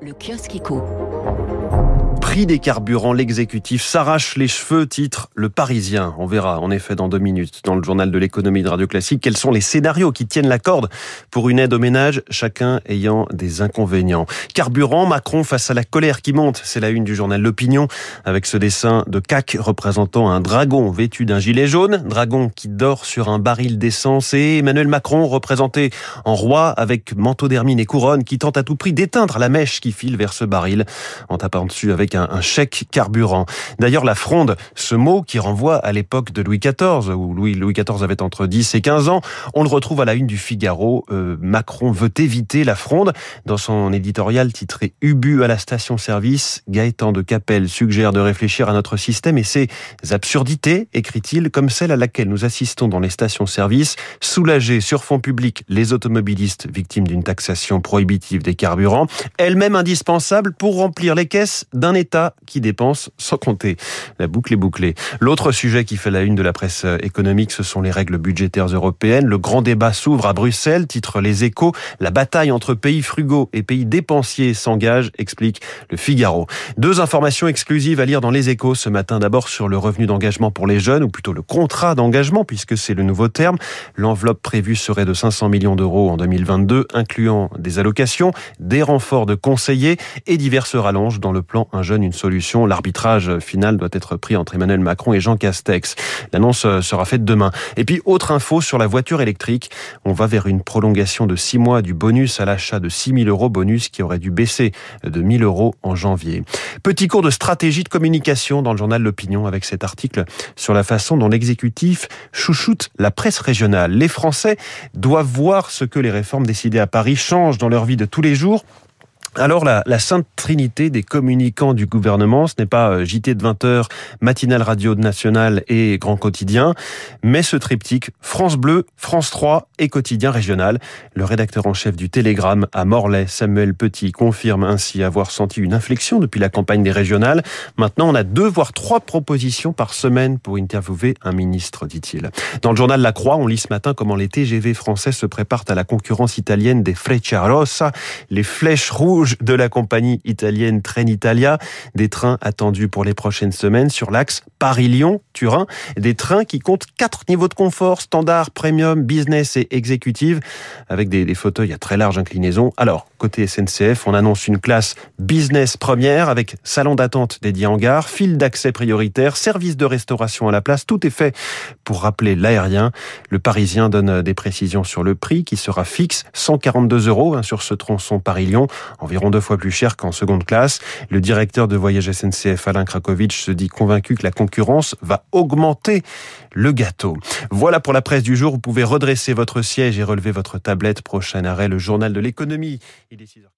Le kiosque éco prix des carburants, l'exécutif s'arrache les cheveux, titre Le Parisien. On verra en effet dans deux minutes dans le journal de l'économie de Radio Classique quels sont les scénarios qui tiennent la corde pour une aide aux ménages, chacun ayant des inconvénients. Carburant, Macron face à la colère qui monte, c'est la une du journal L'Opinion avec ce dessin de CAC représentant un dragon vêtu d'un gilet jaune, dragon qui dort sur un baril d'essence et Emmanuel Macron représenté en roi avec manteau d'hermine et couronne qui tente à tout prix d'éteindre la mèche qui file vers ce baril en tapant dessus avec un un, chèque carburant. D'ailleurs, la fronde, ce mot qui renvoie à l'époque de Louis XIV, où Louis, Louis XIV avait entre 10 et 15 ans, on le retrouve à la une du Figaro. Euh, Macron veut éviter la fronde. Dans son éditorial titré Ubu à la station-service, Gaëtan de Capelle suggère de réfléchir à notre système et ses absurdités, écrit-il, comme celle à laquelle nous assistons dans les stations-service, soulager sur fond public les automobilistes victimes d'une taxation prohibitive des carburants, elle-même indispensable pour remplir les caisses d'un État qui dépense sans compter. La boucle est bouclée. L'autre sujet qui fait la une de la presse économique, ce sont les règles budgétaires européennes. Le grand débat s'ouvre à Bruxelles, titre Les Échos. La bataille entre pays frugaux et pays dépensiers s'engage, explique le Figaro. Deux informations exclusives à lire dans Les Échos ce matin. D'abord sur le revenu d'engagement pour les jeunes, ou plutôt le contrat d'engagement, puisque c'est le nouveau terme. L'enveloppe prévue serait de 500 millions d'euros en 2022, incluant des allocations, des renforts de conseillers et diverses rallonges dans le plan Un jeune une solution. L'arbitrage final doit être pris entre Emmanuel Macron et Jean Castex. L'annonce euh, sera faite demain. Et puis, autre info sur la voiture électrique. On va vers une prolongation de six mois du bonus à l'achat de 6 000 euros, bonus qui aurait dû baisser de 1 000 euros en janvier. Petit cours de stratégie de communication dans le journal L'Opinion avec cet article sur la façon dont l'exécutif chouchoute la presse régionale. Les Français doivent voir ce que les réformes décidées à Paris changent dans leur vie de tous les jours alors la, la, sainte trinité des communicants du gouvernement, ce n'est pas euh, JT de 20h, matinale radio nationale et grand quotidien, mais ce triptyque France Bleu, France 3 et quotidien régional. Le rédacteur en chef du Télégramme à Morlaix, Samuel Petit, confirme ainsi avoir senti une inflexion depuis la campagne des régionales. Maintenant, on a deux voire trois propositions par semaine pour interviewer un ministre, dit-il. Dans le journal La Croix, on lit ce matin comment les TGV français se préparent à la concurrence italienne des Frecciarossa, les flèches rouges de la compagnie italienne Trenitalia. Des trains attendus pour les prochaines semaines sur l'axe Paris-Lyon, Turin. Des trains qui comptent quatre niveaux de confort, standard, premium, business et exécutive, avec des, fauteuils à très large inclinaison. Alors, côté SNCF, on annonce une classe business première avec salon d'attente dédié en gare, file d'accès prioritaire, service de restauration à la place. Tout est fait pour rappeler l'aérien. Le Parisien donne des précisions sur le prix qui sera fixe, 142 euros hein, sur ce tronçon Paris-Lyon, environ deux fois plus cher qu'en seconde classe. Le directeur de voyage SNCF, Alain Krakowicz, se dit convaincu que la va augmenter le gâteau. Voilà pour la presse du jour. Vous pouvez redresser votre siège et relever votre tablette. Prochain arrêt, le journal de l'économie. Il est 6 heures.